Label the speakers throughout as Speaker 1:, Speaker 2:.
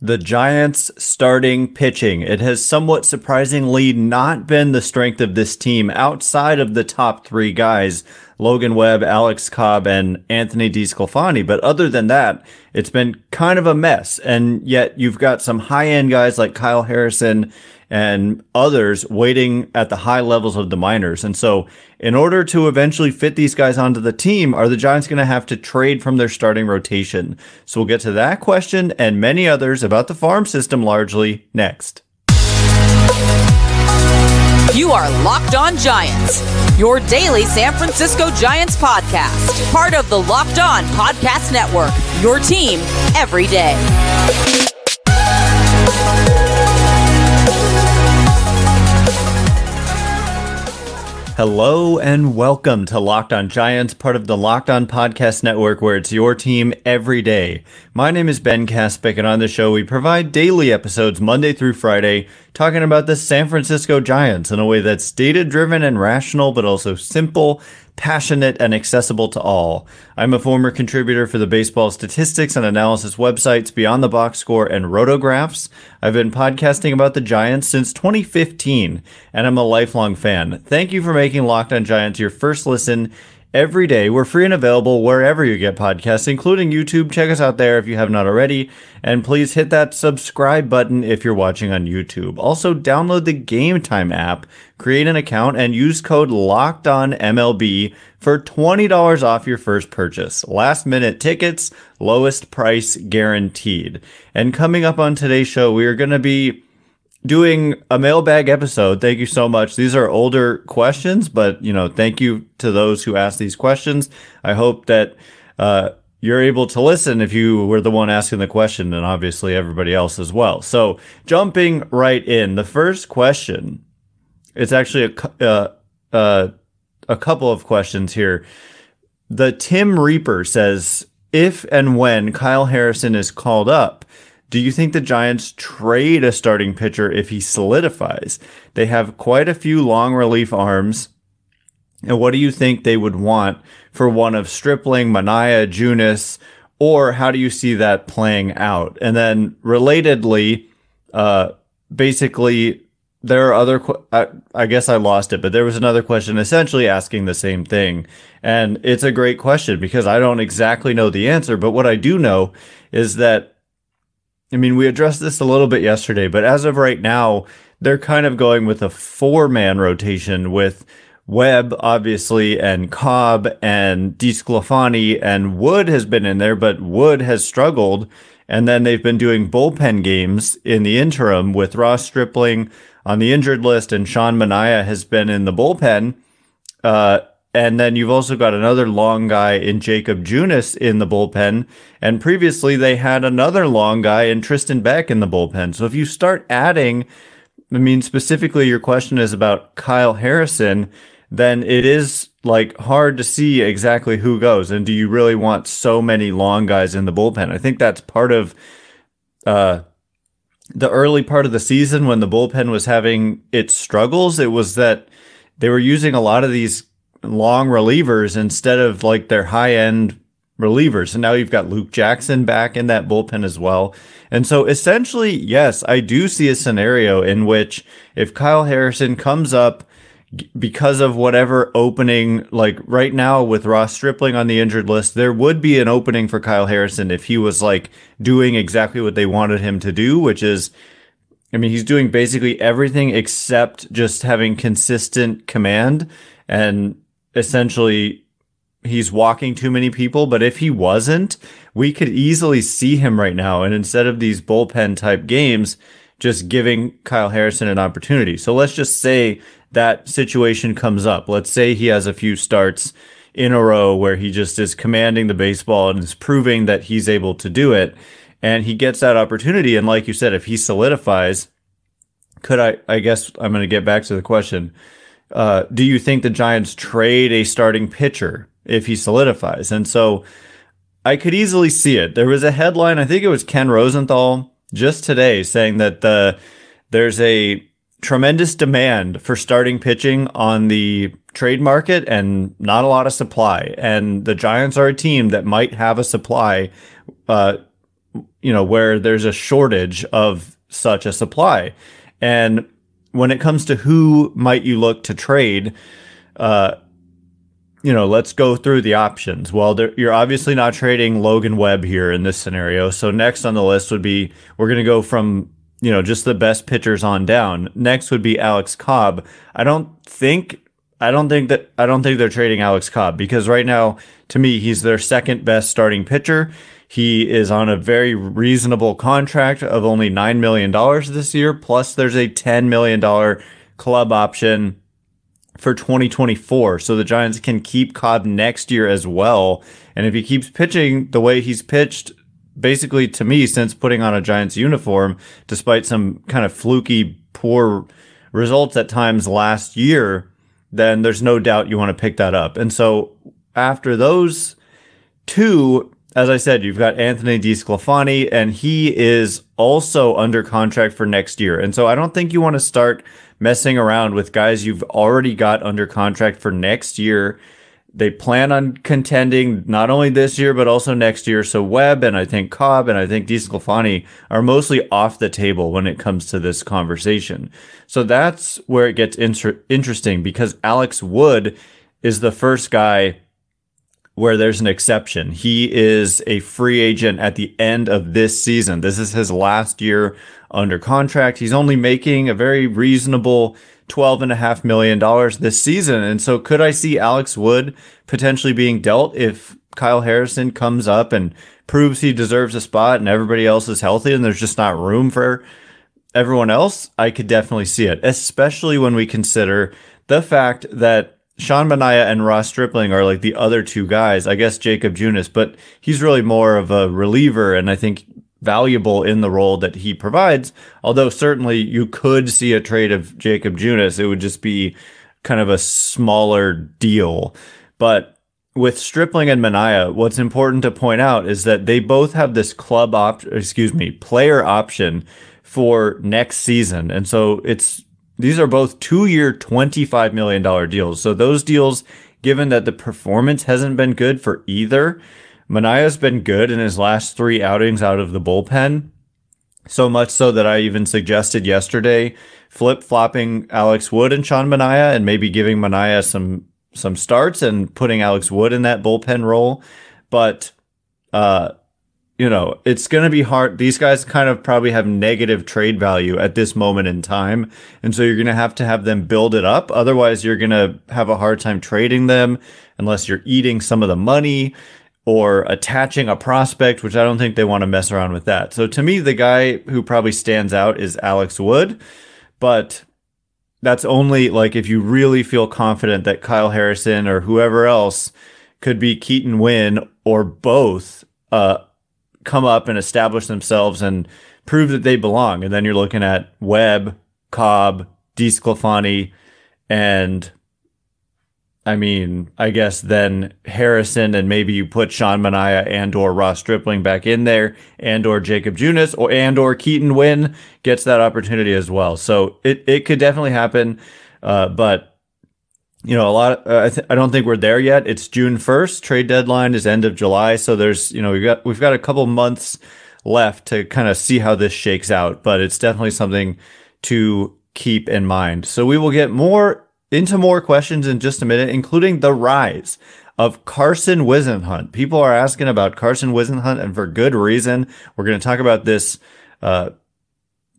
Speaker 1: the Giants starting pitching. It has somewhat surprisingly not been the strength of this team outside of the top three guys, Logan Webb, Alex Cobb, and Anthony DeSclafani. But other than that, it's been kind of a mess. And yet you've got some high end guys like Kyle Harrison and others waiting at the high levels of the minors. And so, in order to eventually fit these guys onto the team, are the Giants going to have to trade from their starting rotation? So, we'll get to that question and many others about the farm system largely next.
Speaker 2: You are Locked On Giants, your daily San Francisco Giants podcast, part of the Locked On Podcast Network, your team every day.
Speaker 1: Hello and welcome to Locked On Giants, part of the Locked On Podcast Network, where it's your team every day. My name is Ben Kaspick, and on the show, we provide daily episodes Monday through Friday talking about the San Francisco Giants in a way that's data driven and rational, but also simple passionate, and accessible to all. I'm a former contributor for the baseball statistics and analysis websites Beyond the Box Score and Rotographs. I've been podcasting about the Giants since 2015, and I'm a lifelong fan. Thank you for making Locked on Giants your first listen every day. We're free and available wherever you get podcasts, including YouTube. Check us out there if you have not already. And please hit that subscribe button if you're watching on YouTube. Also, download the Game Time app, create an account, and use code Locked On MLB for $20 off your first purchase. Last minute tickets, lowest price guaranteed. And coming up on today's show, we are going to be doing a mailbag episode. Thank you so much. These are older questions, but you know, thank you to those who asked these questions. I hope that uh, you're able to listen if you were the one asking the question, and obviously everybody else as well. So, jumping right in, the first question. It's actually a uh, uh, a couple of questions here. The Tim Reaper says, if and when Kyle Harrison is called up, do you think the Giants trade a starting pitcher if he solidifies? They have quite a few long relief arms. And what do you think they would want for one of Stripling, Manaea, Junis, or how do you see that playing out? And then relatedly, uh, basically, there are other, I, I guess I lost it, but there was another question essentially asking the same thing. And it's a great question because I don't exactly know the answer, but what I do know is that I mean, we addressed this a little bit yesterday, but as of right now, they're kind of going with a four man rotation with Webb, obviously, and Cobb and DeSclafani and Wood has been in there, but Wood has struggled. And then they've been doing bullpen games in the interim with Ross Stripling on the injured list and Sean Manaea has been in the bullpen. Uh, and then you've also got another long guy in Jakob Junis in the bullpen. And previously they had another long guy in Tristan Beck in the bullpen. So if you start adding, I mean, specifically your question is about Kyle Harrison, then it is like hard to see exactly who goes. And do you really want so many long guys in the bullpen? I think that's part of, uh, the early part of the season when the bullpen was having its struggles, it was that they were using a lot of these long relievers instead of like their high end relievers. And now you've got Luke Jackson back in that bullpen as well. And so essentially, yes, I do see a scenario in which if Kyle Harrison comes up because of whatever opening, like right now with Ross Stripling on the injured list, there would be an opening for Kyle Harrison if he was like doing exactly what they wanted him to do, which is I mean, he's doing basically everything except just having consistent command. And essentially he's walking too many people. But if he wasn't, we could easily see him right now. And instead of these bullpen type games, just giving Kyle Harrison an opportunity. So let's just say that situation comes up. Let's say he has a few starts in a row where he just is commanding the baseball and is proving that he's able to do it. And he gets that opportunity. And like you said, if he solidifies, could I, I guess I'm going to get back to the question uh, do you think the Giants trade a starting pitcher if he solidifies? And so I could easily see it. There was a headline, I think it was Ken Rosenthal just today saying that the there's a tremendous demand for starting pitching on the trade market and not a lot of supply. And the Giants are a team that might have a supply uh, you know, where there's a shortage of such a supply. And when it comes to who might you look to trade, uh, you know, let's go through the options. Well, you're obviously not trading Logan Webb here in this scenario. So next on the list would be we're going to go from you know just the best pitchers on down. Next would be Alex Cobb. I don't think I don't think that I don't think they're trading Alex Cobb because right now to me he's their second best starting pitcher. He is on a very reasonable contract of only $9 million this year. Plus, there's a $10 million club option for 2024. So the Giants can keep Cobb next year as well. And if he keeps pitching the way he's pitched, basically to me, since putting on a Giants uniform, despite some kind of fluky, poor results at times last year, then there's no doubt you want to pick that up. And so after those two, as I said, you've got Anthony DeSclafani, and he is also under contract for next year. And so I don't think you want to start messing around with guys you've already got under contract for next year. They plan on contending not only this year, but also next year. So Webb and I think Cobb and I think DeSclafani are mostly off the table when it comes to this conversation. So that's where it gets inter- interesting because Alex Wood is the first guy where there's an exception. He is a free agent at the end of this season. This is his last year under contract. He's only making a very reasonable $12.5 million this season. And so could I see Alex Wood potentially being dealt if Kyle Harrison comes up and proves he deserves a spot and everybody else is healthy and there's just not room for everyone else? I could definitely see it, especially when we consider the fact that Sean Manaea and Ross Stripling are like the other two guys. I guess Jakob Junis, but he's really more of a reliever and I think valuable in the role that he provides. Although certainly you could see a trade of Jakob Junis. It would just be kind of a smaller deal. But with Stripling and Manaea, what's important to point out is that they both have this club op, excuse me, player option for next season. And so it's these are both two year, $25 million deals. So those deals, given that the performance hasn't been good for either, Manaea's been good in his last three outings out of the bullpen. So much so that I even suggested yesterday flip flopping Alex Wood and Sean Manaea and maybe giving Manaea some some starts and putting Alex Wood in that bullpen role. But uh, you know, it's going to be hard. These guys kind of probably have negative trade value at this moment in time. And so you're going to have to have them build it up. Otherwise, you're going to have a hard time trading them unless you're eating some of the money or attaching a prospect, which I don't think they want to mess around with that. So to me, the guy who probably stands out is Alex Wood. But that's only like if you really feel confident that Kyle Harrison or whoever else could be Keaton Winn or both. Uh, come up and establish themselves and prove that they belong. And then you're looking at Webb, Cobb, DeSclafani, and I mean, I guess then Harrison and maybe you put Sean Manaea and or Ross Stripling back in there and or Jakob Junis or and or Keaton Winn gets that opportunity as well. So it, it could definitely happen. Uh, but you know, a lot. Of, uh, I, th- I don't think we're there yet. It's June first. Trade deadline is end of July, so there's you know we got we've got a couple months left to kind of see how this shakes out. But it's definitely something to keep in mind. So we will get more into more questions in just a minute, including the rise of Carson Whisenhunt. People are asking about Carson Whisenhunt, and for good reason. We're going to talk about this. Uh,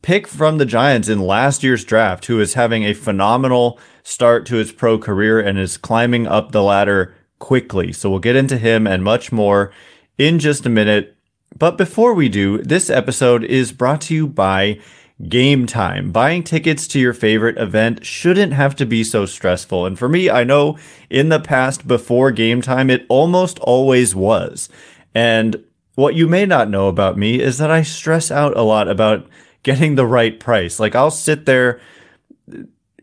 Speaker 1: pick from the Giants in last year's draft who is having a phenomenal start to his pro career and is climbing up the ladder quickly. So we'll get into him and much more in just a minute. But before we do, this episode is brought to you by Game Time. Buying tickets to your favorite event shouldn't have to be so stressful. And for me, I know in the past before Game Time, it almost always was. And what you may not know about me is that I stress out a lot about getting the right price. Like I'll sit there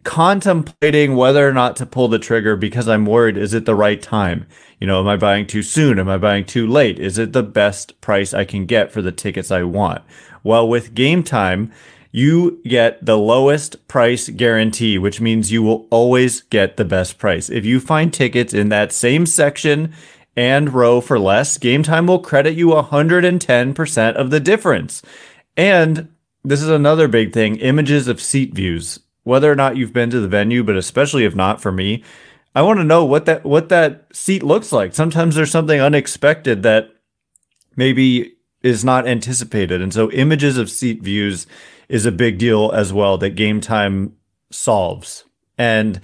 Speaker 1: contemplating whether or not to pull the trigger because I'm worried is it the right time? You know, am I buying too soon? Am I buying too late? Is it the best price I can get for the tickets I want? Well, with game time, you get the lowest price guarantee, which means you will always get the best price. If you find tickets in that same section and row for less, Game Time will credit you 110% of the difference. And this is another big thing images of seat views. Whether or not you've been to the venue, but especially if not for me, I want to know what that what that seat looks like. Sometimes there's something unexpected that maybe is not anticipated. And so images of seat views is a big deal as well that game time solves. And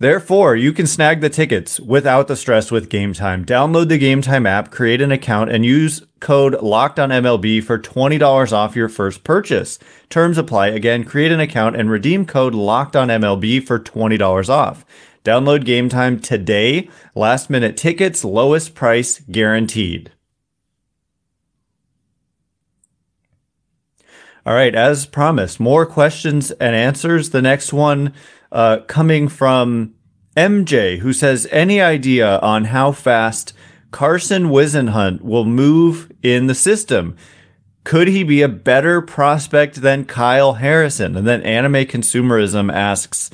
Speaker 1: Therefore, you can snag the tickets without the stress with Game Time. Download the Game Time app, create an account, and use code LOCKEDONMLB for $20 off your first purchase. Terms apply. Again, create an account and redeem code LOCKEDONMLB for $20 off. Download Game Time today. Last minute tickets, lowest price guaranteed. All right, as promised, more questions and answers. The next one uh, coming from MJ, who says, Any idea on how fast Carson Whisenhunt will move in the system? Could he be a better prospect than Kyle Harrison? And then Anime Consumerism asks,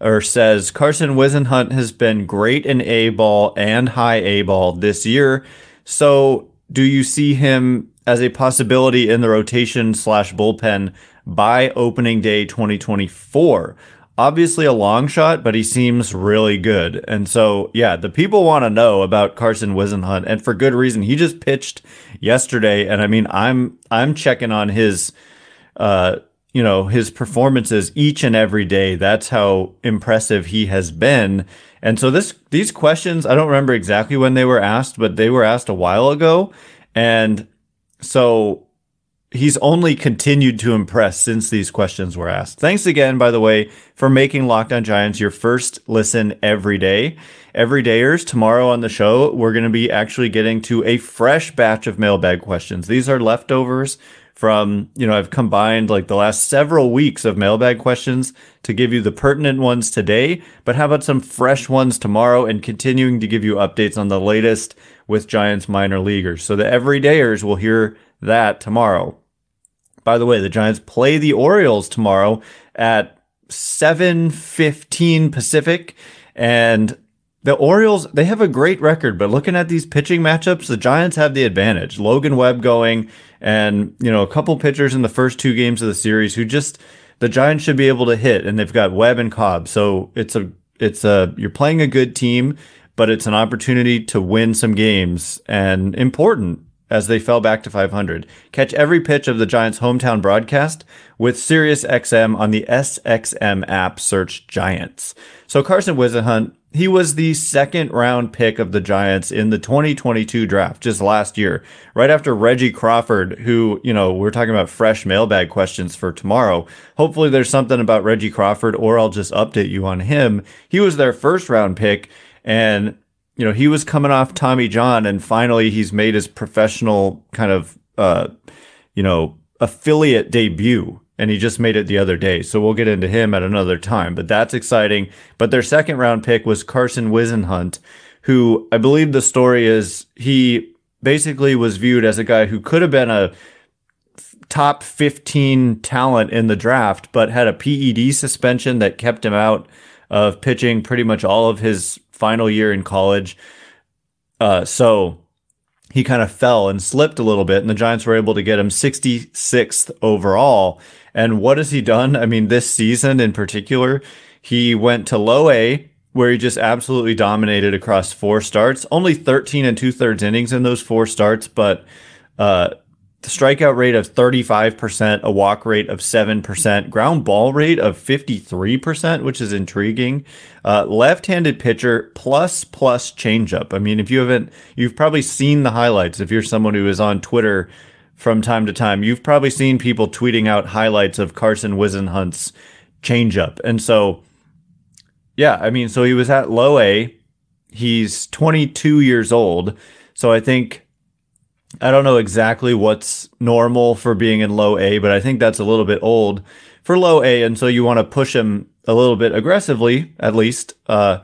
Speaker 1: or says, Carson Whisenhunt has been great in A ball and high A ball this year. So do you see him as a possibility in the rotation slash bullpen by opening day 2024? obviously a long shot, but he seems really good. And so, yeah, the people want to know about Carson Whisenhunt, and for good reason. He just pitched yesterday, and I mean, I'm I'm checking on his, uh, you know, his performances each and every day. That's how impressive he has been. And so this these questions, I don't remember exactly when they were asked, but they were asked a while ago, and so he's only continued to impress since these questions were asked. Thanks again, by the way, for making Locked On Giants your first listen every day. Every dayers, tomorrow on the show, we're going to be actually getting to a fresh batch of mailbag questions. These are leftovers from, you know, I've combined like the last several weeks of mailbag questions to give you the pertinent ones today. But how about some fresh ones tomorrow and continuing to give you updates on the latest with Giants minor leaguers? So the everydayers will hear that tomorrow. By the way, the Giants play the Orioles tomorrow at 7:15 Pacific and the Orioles, they have a great record, but looking at these pitching matchups, the Giants have the advantage. Logan Webb going and, you know, a couple pitchers in the first two games of the series who just the Giants should be able to hit and they've got Webb and Cobb. So it's a it's a you're playing a good team, but it's an opportunity to win some games and important as they fell back to 500. Catch every pitch of the Giants' hometown broadcast with SiriusXM on the SXM app. Search Giants. So Carson Whisenhunt, he was the second round pick of the Giants in the 2022 draft just last year, right after Reggie Crawford, who, you know, we're talking about fresh mailbag questions for tomorrow. Hopefully there's something about Reggie Crawford, or I'll just update you on him. He was their first round pick. And you know, he was coming off Tommy John and finally he's made his professional kind of, uh, you know, affiliate debut and he just made it the other day. So we'll get into him at another time, but that's exciting. But their second round pick was Carson Whisenhunt, who I believe the story is he basically was viewed as a guy who could have been a top 15 talent in the draft, but had a PED suspension that kept him out of pitching pretty much all of his final year in college. Uh, so he kind of fell and slipped a little bit, and the Giants were able to get him 66th overall. And what has he done? I mean, this season in particular, he went to low A, where he just absolutely dominated across four starts. Only 13 and two thirds innings in those four starts, but uh, the strikeout rate of 35%, a walk rate of 7%, ground ball rate of 53%, which is intriguing. Uh, left-handed pitcher plus plus changeup. I mean, if you haven't, you've probably seen the highlights. If you're someone who is on Twitter from time to time, you've probably seen people tweeting out highlights of Carson Whisenhunt's changeup. And so, yeah, I mean, so he was at low A. He's 22 years old. So I think I don't know exactly what's normal for being in low A, but I think that's a little bit old for low A. And so you want to push him a little bit aggressively, at least, uh,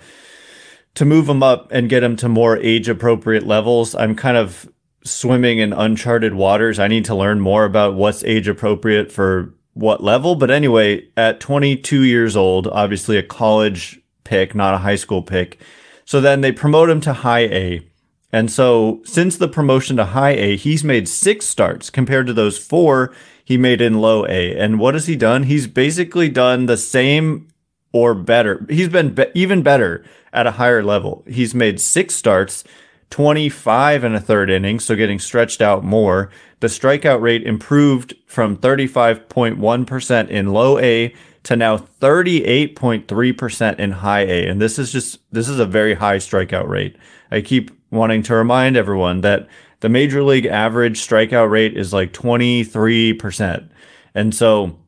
Speaker 1: to move him up and get him to more age appropriate levels. I'm kind of swimming in uncharted waters. I need to learn more about what's age appropriate for what level. But anyway, at 22 years old, obviously a college pick, not a high school pick. So then they promote him to high A. And so since the promotion to high A, he's made six starts compared to those four he made in low A. And what has he done? He's basically done the same or better. He's been be- even better at a higher level. He's made six starts, 25 and a third inning, so getting stretched out more. The strikeout rate improved from 35.1% in low A to now 38.3% in high A. And this is just, this is a very high strikeout rate. I keep wanting to remind everyone that the major league average strikeout rate is like 23%. And so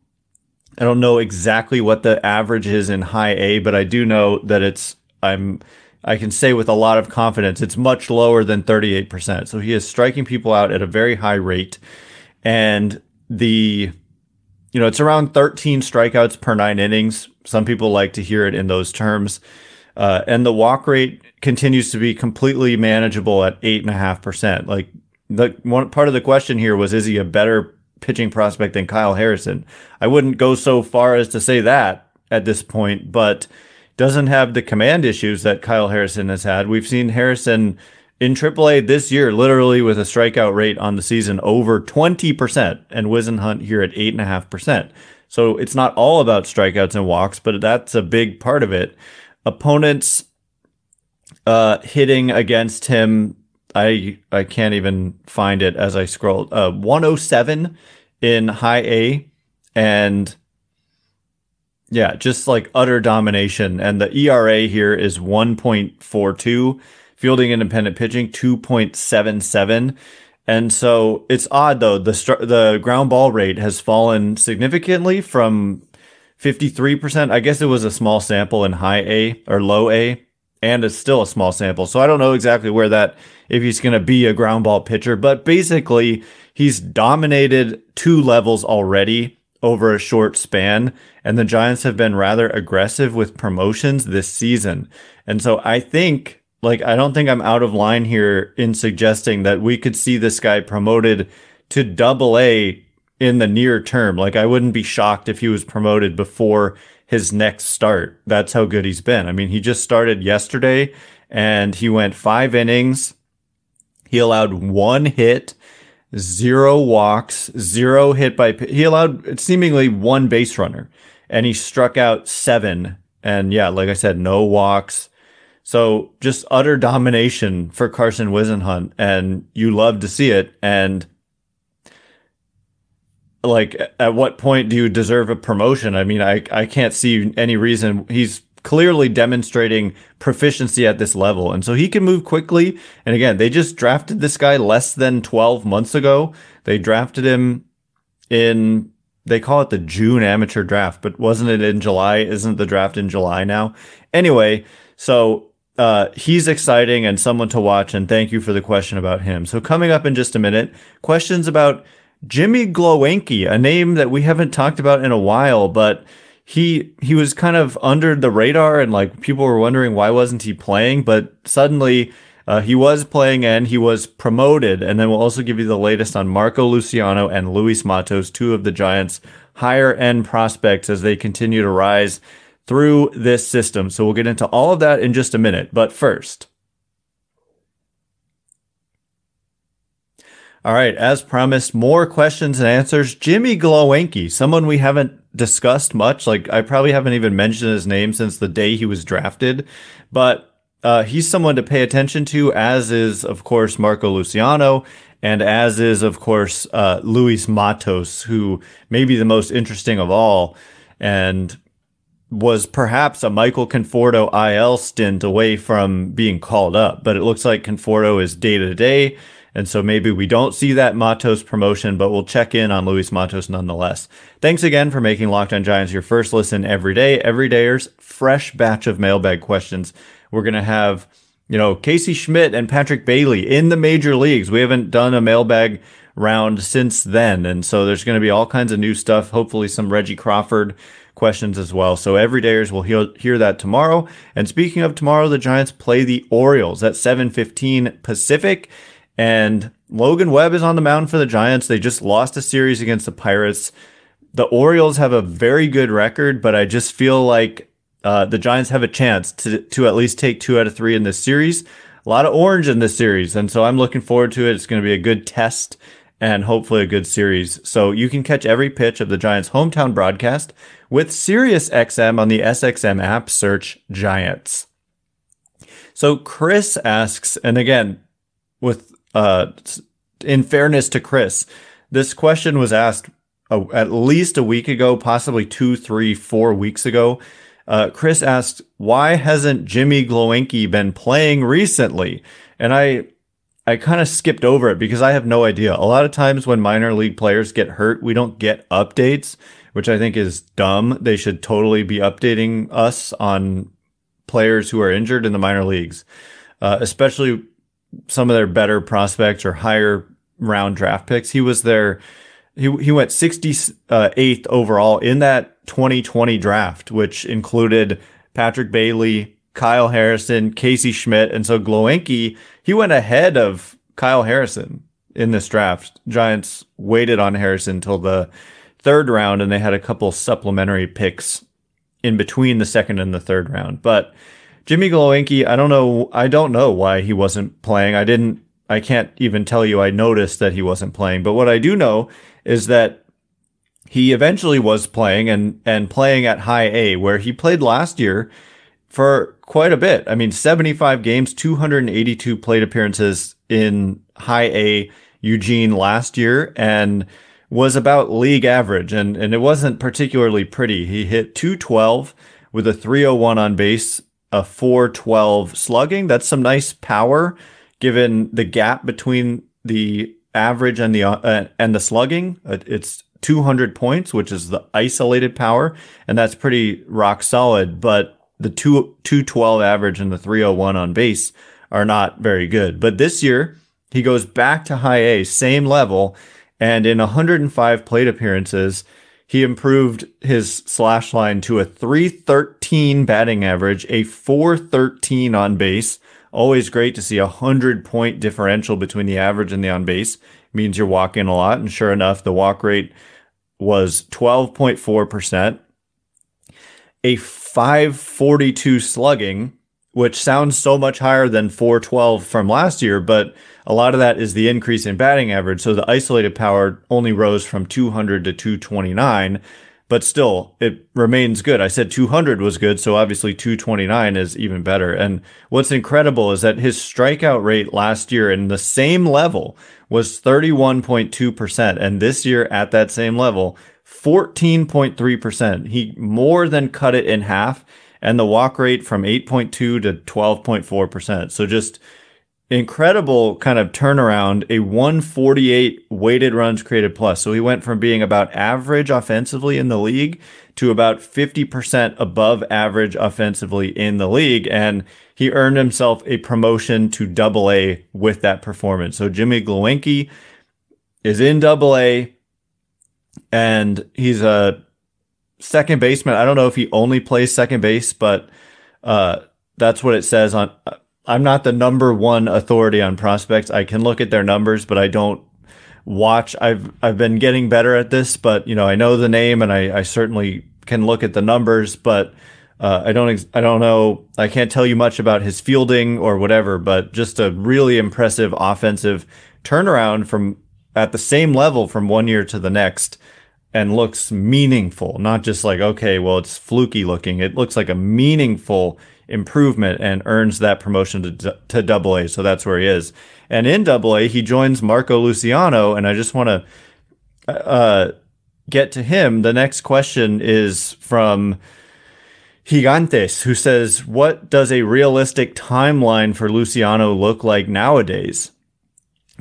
Speaker 1: I don't know exactly what the average is in high A, but I do know that it's, I'm, I can say with a lot of confidence, it's much lower than 38%. So he is striking people out at a very high rate. And the, you know, it's around 13 strikeouts per nine innings. Some people like to hear it in those terms. Uh, and the walk rate continues to be completely manageable at eight and a half percent. Like the one part of the question here was, is he a better pitching prospect than Kyle Harrison? I wouldn't go so far as to say that at this point, but doesn't have the command issues that Kyle Harrison has had. We've seen Harrison in AAA this year, literally with a strikeout rate on the season over 20%, and Whisenhunt here at 8.5%. So it's not all about strikeouts and walks, but that's a big part of it. Opponents uh, hitting against him. I I can't even find it as I scroll. Uh, 107 in high A, and yeah, just like utter domination. And the ERA here is 1.42. Fielding independent pitching 2.77. And so it's odd though. The str- the ground ball rate has fallen significantly from 53%. I guess it was a small sample in high A or low A and it's still a small sample. So I don't know exactly where that, if he's going to be a ground ball pitcher, but basically he's dominated two levels already over a short span. And the Giants have been rather aggressive with promotions this season. And so I think, like, I don't think I'm out of line here in suggesting that we could see this guy promoted to double A in the near term. Like, I wouldn't be shocked if he was promoted before his next start. That's how good he's been. I mean, he just started yesterday and he went five innings. He allowed one hit, zero walks, zero hit by, he allowed seemingly one base runner and he struck out seven. And yeah, like I said, no walks. So just utter domination for Carson Whisenhunt and you love to see it. And like at what point do you deserve a promotion? I mean, I I can't see any reason he's clearly demonstrating proficiency at this level. And so he can move quickly. And again, they just drafted this guy less than 12 months ago. They drafted him in they call it the June amateur draft, but wasn't it in July? Isn't the draft in July now? Anyway, so uh, he's exciting and someone to watch. And thank you for the question about him. So coming up in just a minute, questions about Jimmy Glowenke, a name that we haven't talked about in a while, but he he was kind of under the radar and like people were wondering why wasn't he playing, but suddenly uh, he was playing and he was promoted. And then we'll also give you the latest on Marco Luciano and Luis Matos, two of the Giants' higher end prospects as they continue to rise through this system. So we'll get into all of that in just a minute. But first, All right, as promised, more questions and answers. Jimmy Glowenke, someone we haven't discussed much. Like I probably haven't even mentioned his name since the day he was drafted, but uh, he's someone to pay attention to, as is of course Marco Luciano, and as is of course uh, Luis Matos, who may be the most interesting of all, and was perhaps a Michael Conforto IL stint away from being called up, but it looks like Conforto is day to day and so maybe we don't see that Matos promotion, but we'll check in on Luis Matos nonetheless. Thanks again for making Locked On Giants your first listen every day. Every dayers, fresh batch of mailbag questions. We're going to have, you know, Casey Schmitt and Patrick Bailey in the major leagues. We haven't done a mailbag round since then. And so there's going to be all kinds of new stuff. Hopefully some Reggie Crawford questions as well. So every dayers will hear, hear that tomorrow. And speaking of tomorrow, the Giants play the Orioles at 7:15 Pacific. And Logan Webb is on the mound for the Giants. They just lost a series against the Pirates. The Orioles have a very good record, but I just feel like uh, the Giants have a chance to to at least take two out of three in this series. a lot of orange in this series. And so I'm looking forward to it. It's going to be a good test and hopefully a good series. So you can catch every pitch of the Giants hometown broadcast with SiriusXM on the SXM app. Search Giants. So Chris asks, and again, with uh, in fairness to Chris, this question was asked uh, at least a week ago, possibly two, three, four weeks ago. Uh, Chris asked, "Why hasn't Jimmy Glowenke been playing recently?" And I, I kind of skipped over it because I have no idea. A lot of times when minor league players get hurt, we don't get updates, which I think is dumb. They should totally be updating us on players who are injured in the minor leagues, uh, especially some of their better prospects or higher round draft picks. He was there. He, he went 68th overall in that 2020 draft, which included Patrick Bailey, Kyle Harrison, Casey Schmitt. And so Glowenke, he went ahead of Kyle Harrison in this draft. Giants waited on Harrison until the third round and they had a couple supplementary picks in between the second and the third round. But Jimmy Glowenke, I don't know. I don't know why he wasn't playing. I didn't. I can't even tell you. I noticed that he wasn't playing. But what I do know is that he eventually was playing and and playing at high A, where he played last year for quite a bit. I mean, 75 games, 282 plate appearances in high A Eugene last year, and was about league average. And and it wasn't particularly pretty. He hit 212 with a 301 on base a 412 slugging. That's some nice power given the gap between the average and the uh, and the slugging. Uh, it's 200 points, which is the isolated power, and that's pretty rock solid. But the two 212 average and the 301 on base are not very good. But this year he goes back to high A, same level, and in 105 plate appearances he improved his slash line to a 313 batting average, a 413 on base. Always great to see a 100 point differential between the average and the on base. means you're walking a lot. And sure enough, the walk rate was 12.4%. A 542 slugging, which sounds so much higher than 412 from last year, but a lot of that is the increase in batting average. So the isolated power only rose from 200 to 229, but still it remains good. I said 200 was good. So obviously 229 is even better. And what's incredible is that his strikeout rate last year in the same level was 31.2%. And this year at that same level, 14.3%. He more than cut it in half and the walk rate from 8.2 to 12.4%. So just incredible kind of turnaround, a 148 weighted runs created plus. So he went from being about average offensively in the league to about 50% above average offensively in the league. And he earned himself a promotion to double A with that performance. So Jimmy Glowenke is in double A and he's a second baseman. I don't know if he only plays second base, but uh, that's what it says on I'm not the number one authority on prospects. I can look at their numbers, but I don't watch. I've I've been getting better at this, but you know I know the name and I, I certainly can look at the numbers, but uh, I don't I don't know. I can't tell you much about his fielding or whatever, but just a really impressive offensive turnaround from at the same level from one year to the next and looks meaningful, not just like, okay, well, it's fluky looking. It looks like a meaningful improvement and earns that promotion to, to double A. So that's where he is. And in double A, he joins Marco Luciano. And I just want to uh, get to him. The next question is from Gigantes, who says, What does a realistic timeline for Luciano look like nowadays?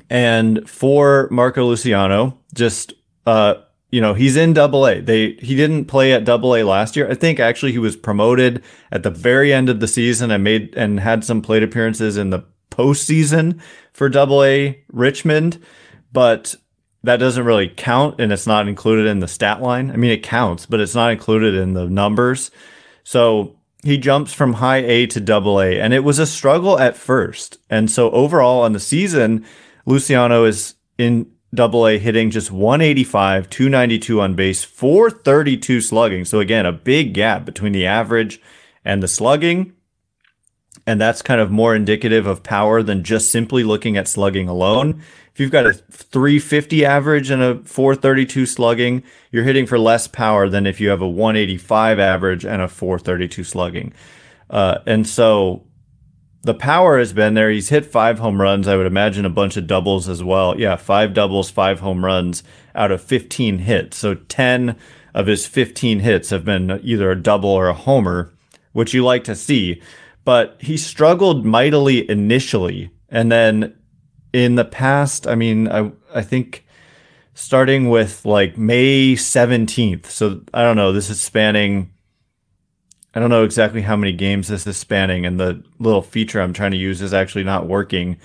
Speaker 1: And for Marco Luciano, just uh, you know, he's in double A. They he didn't play at double A last year. I think actually he was promoted at the very end of the season and made and had some plate appearances in the postseason for double A Richmond, but that doesn't really count and it's not included in the stat line. I mean it counts, but it's not included in the numbers. So he jumps from high A to double A and it was a struggle at first. And so overall on the season, Luciano is in double A hitting just 185, 292 on base, 432 slugging. So again, a big gap between the average and the slugging. And that's kind of more indicative of power than just simply looking at slugging alone. If you've got a 350 average and a 432 slugging, you're hitting for less power than if you have a 185 average and a 432 slugging. Uh, and so the power has been there. He's hit five home runs. I would imagine a bunch of doubles as well. Yeah, five doubles, five home runs out of 15 hits. So 10 of his 15 hits have been either a double or a homer, which you like to see. But he struggled mightily initially. And then in the past, I mean, I, I think starting with like May 17th. So I don't know, this is spanning I don't know exactly how many games this is spanning, and the little feature I'm trying to use is actually not working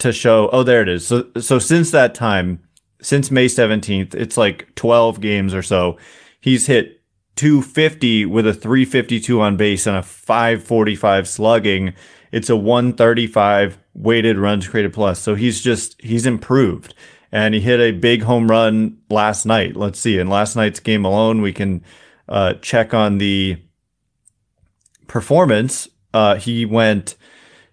Speaker 1: to show. Oh, there it is. So, so since that time, since May 17th, it's like 12 games or so. He's hit 250 with a 352 on base and a 545 slugging. It's a 135 weighted runs created plus. So he's just, he's improved. And he hit a big home run last night. Let's see. In last night's game alone, we can uh, check on the performance, uh, he went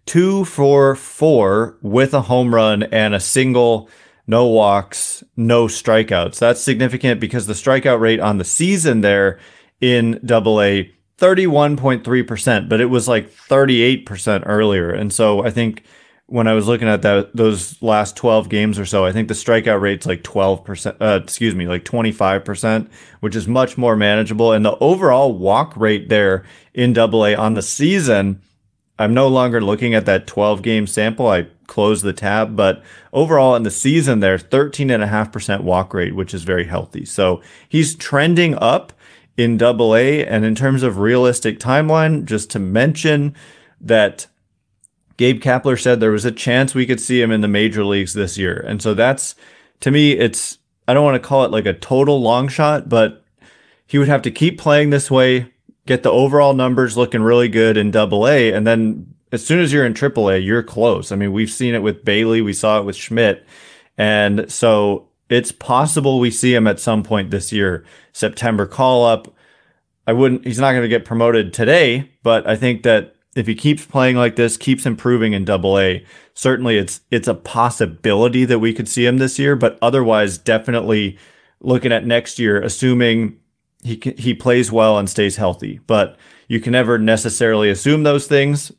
Speaker 1: two for four with a home run and a single, no walks, no strikeouts. That's significant because the strikeout rate on the season there in double A, 31.3%, but it was like 38% earlier. And so I think when I was looking at that those last 12 games or so, I think the strikeout rate's like 12%, uh, excuse me, like 25%, which is much more manageable. And the overall walk rate there in double A on the season, I'm no longer looking at that 12 game sample. I closed the tab, but overall in the season there, 13.5% walk rate, which is very healthy. So he's trending up in double A. And in terms of realistic timeline, just to mention that Gabe Kapler said there was a chance we could see him in the major leagues this year. And so that's, to me, it's, I don't want to call it like a total long shot, but he would have to keep playing this way, get the overall numbers looking really good in double A. And then as soon as you're in triple A, you're close. I mean, we've seen it with Bailey, we saw it with Schmitt. And so it's possible we see him at some point this year. September call up. I wouldn't, he's not going to get promoted today, but I think that if he keeps playing like this, keeps improving in double A, certainly it's it's a possibility that we could see him this year, but otherwise definitely looking at next year assuming he he plays well and stays healthy. But you can never necessarily assume those things,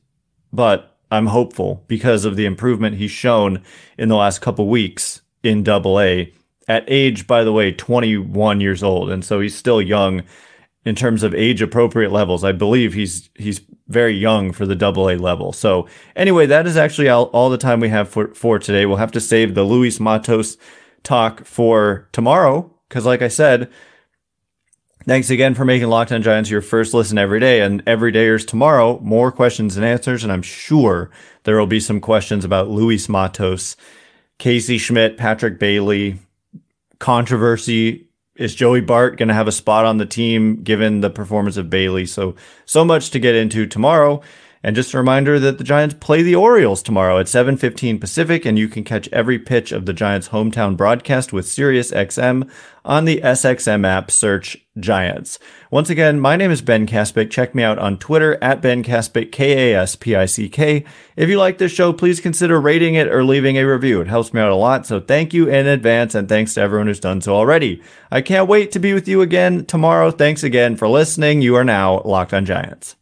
Speaker 1: but I'm hopeful because of the improvement he's shown in the last couple weeks in double A at age by the way 21 years old and so he's still young in terms of age appropriate levels. I believe he's he's very young for the double A level. So anyway, that is actually all, all the time we have for, for today. We'll have to save the Luis Matos talk for tomorrow because, like I said, thanks again for making Locked On Giants your first listen every day. And every day is tomorrow, more questions and answers. And I'm sure there will be some questions about Luis Matos, Casey Schmitt, Patrick Bailey, controversy is Joey Bart going to have a spot on the team given the performance of Bailey? So, so much to get into tomorrow. And just a reminder that the Giants play the Orioles tomorrow at 7:15 Pacific and you can catch every pitch of the Giants hometown broadcast with SiriusXM on the SXM app search Giants. Once again, my name is Ben Kaspick. Check me out on Twitter at Ben Kaspick, K-A-S-P-I-C-K. If you like this show, please consider rating it or leaving a review. It helps me out a lot. So thank you in advance and thanks to everyone who's done so already. I can't wait to be with you again tomorrow. Thanks again for listening. You are now Locked on Giants.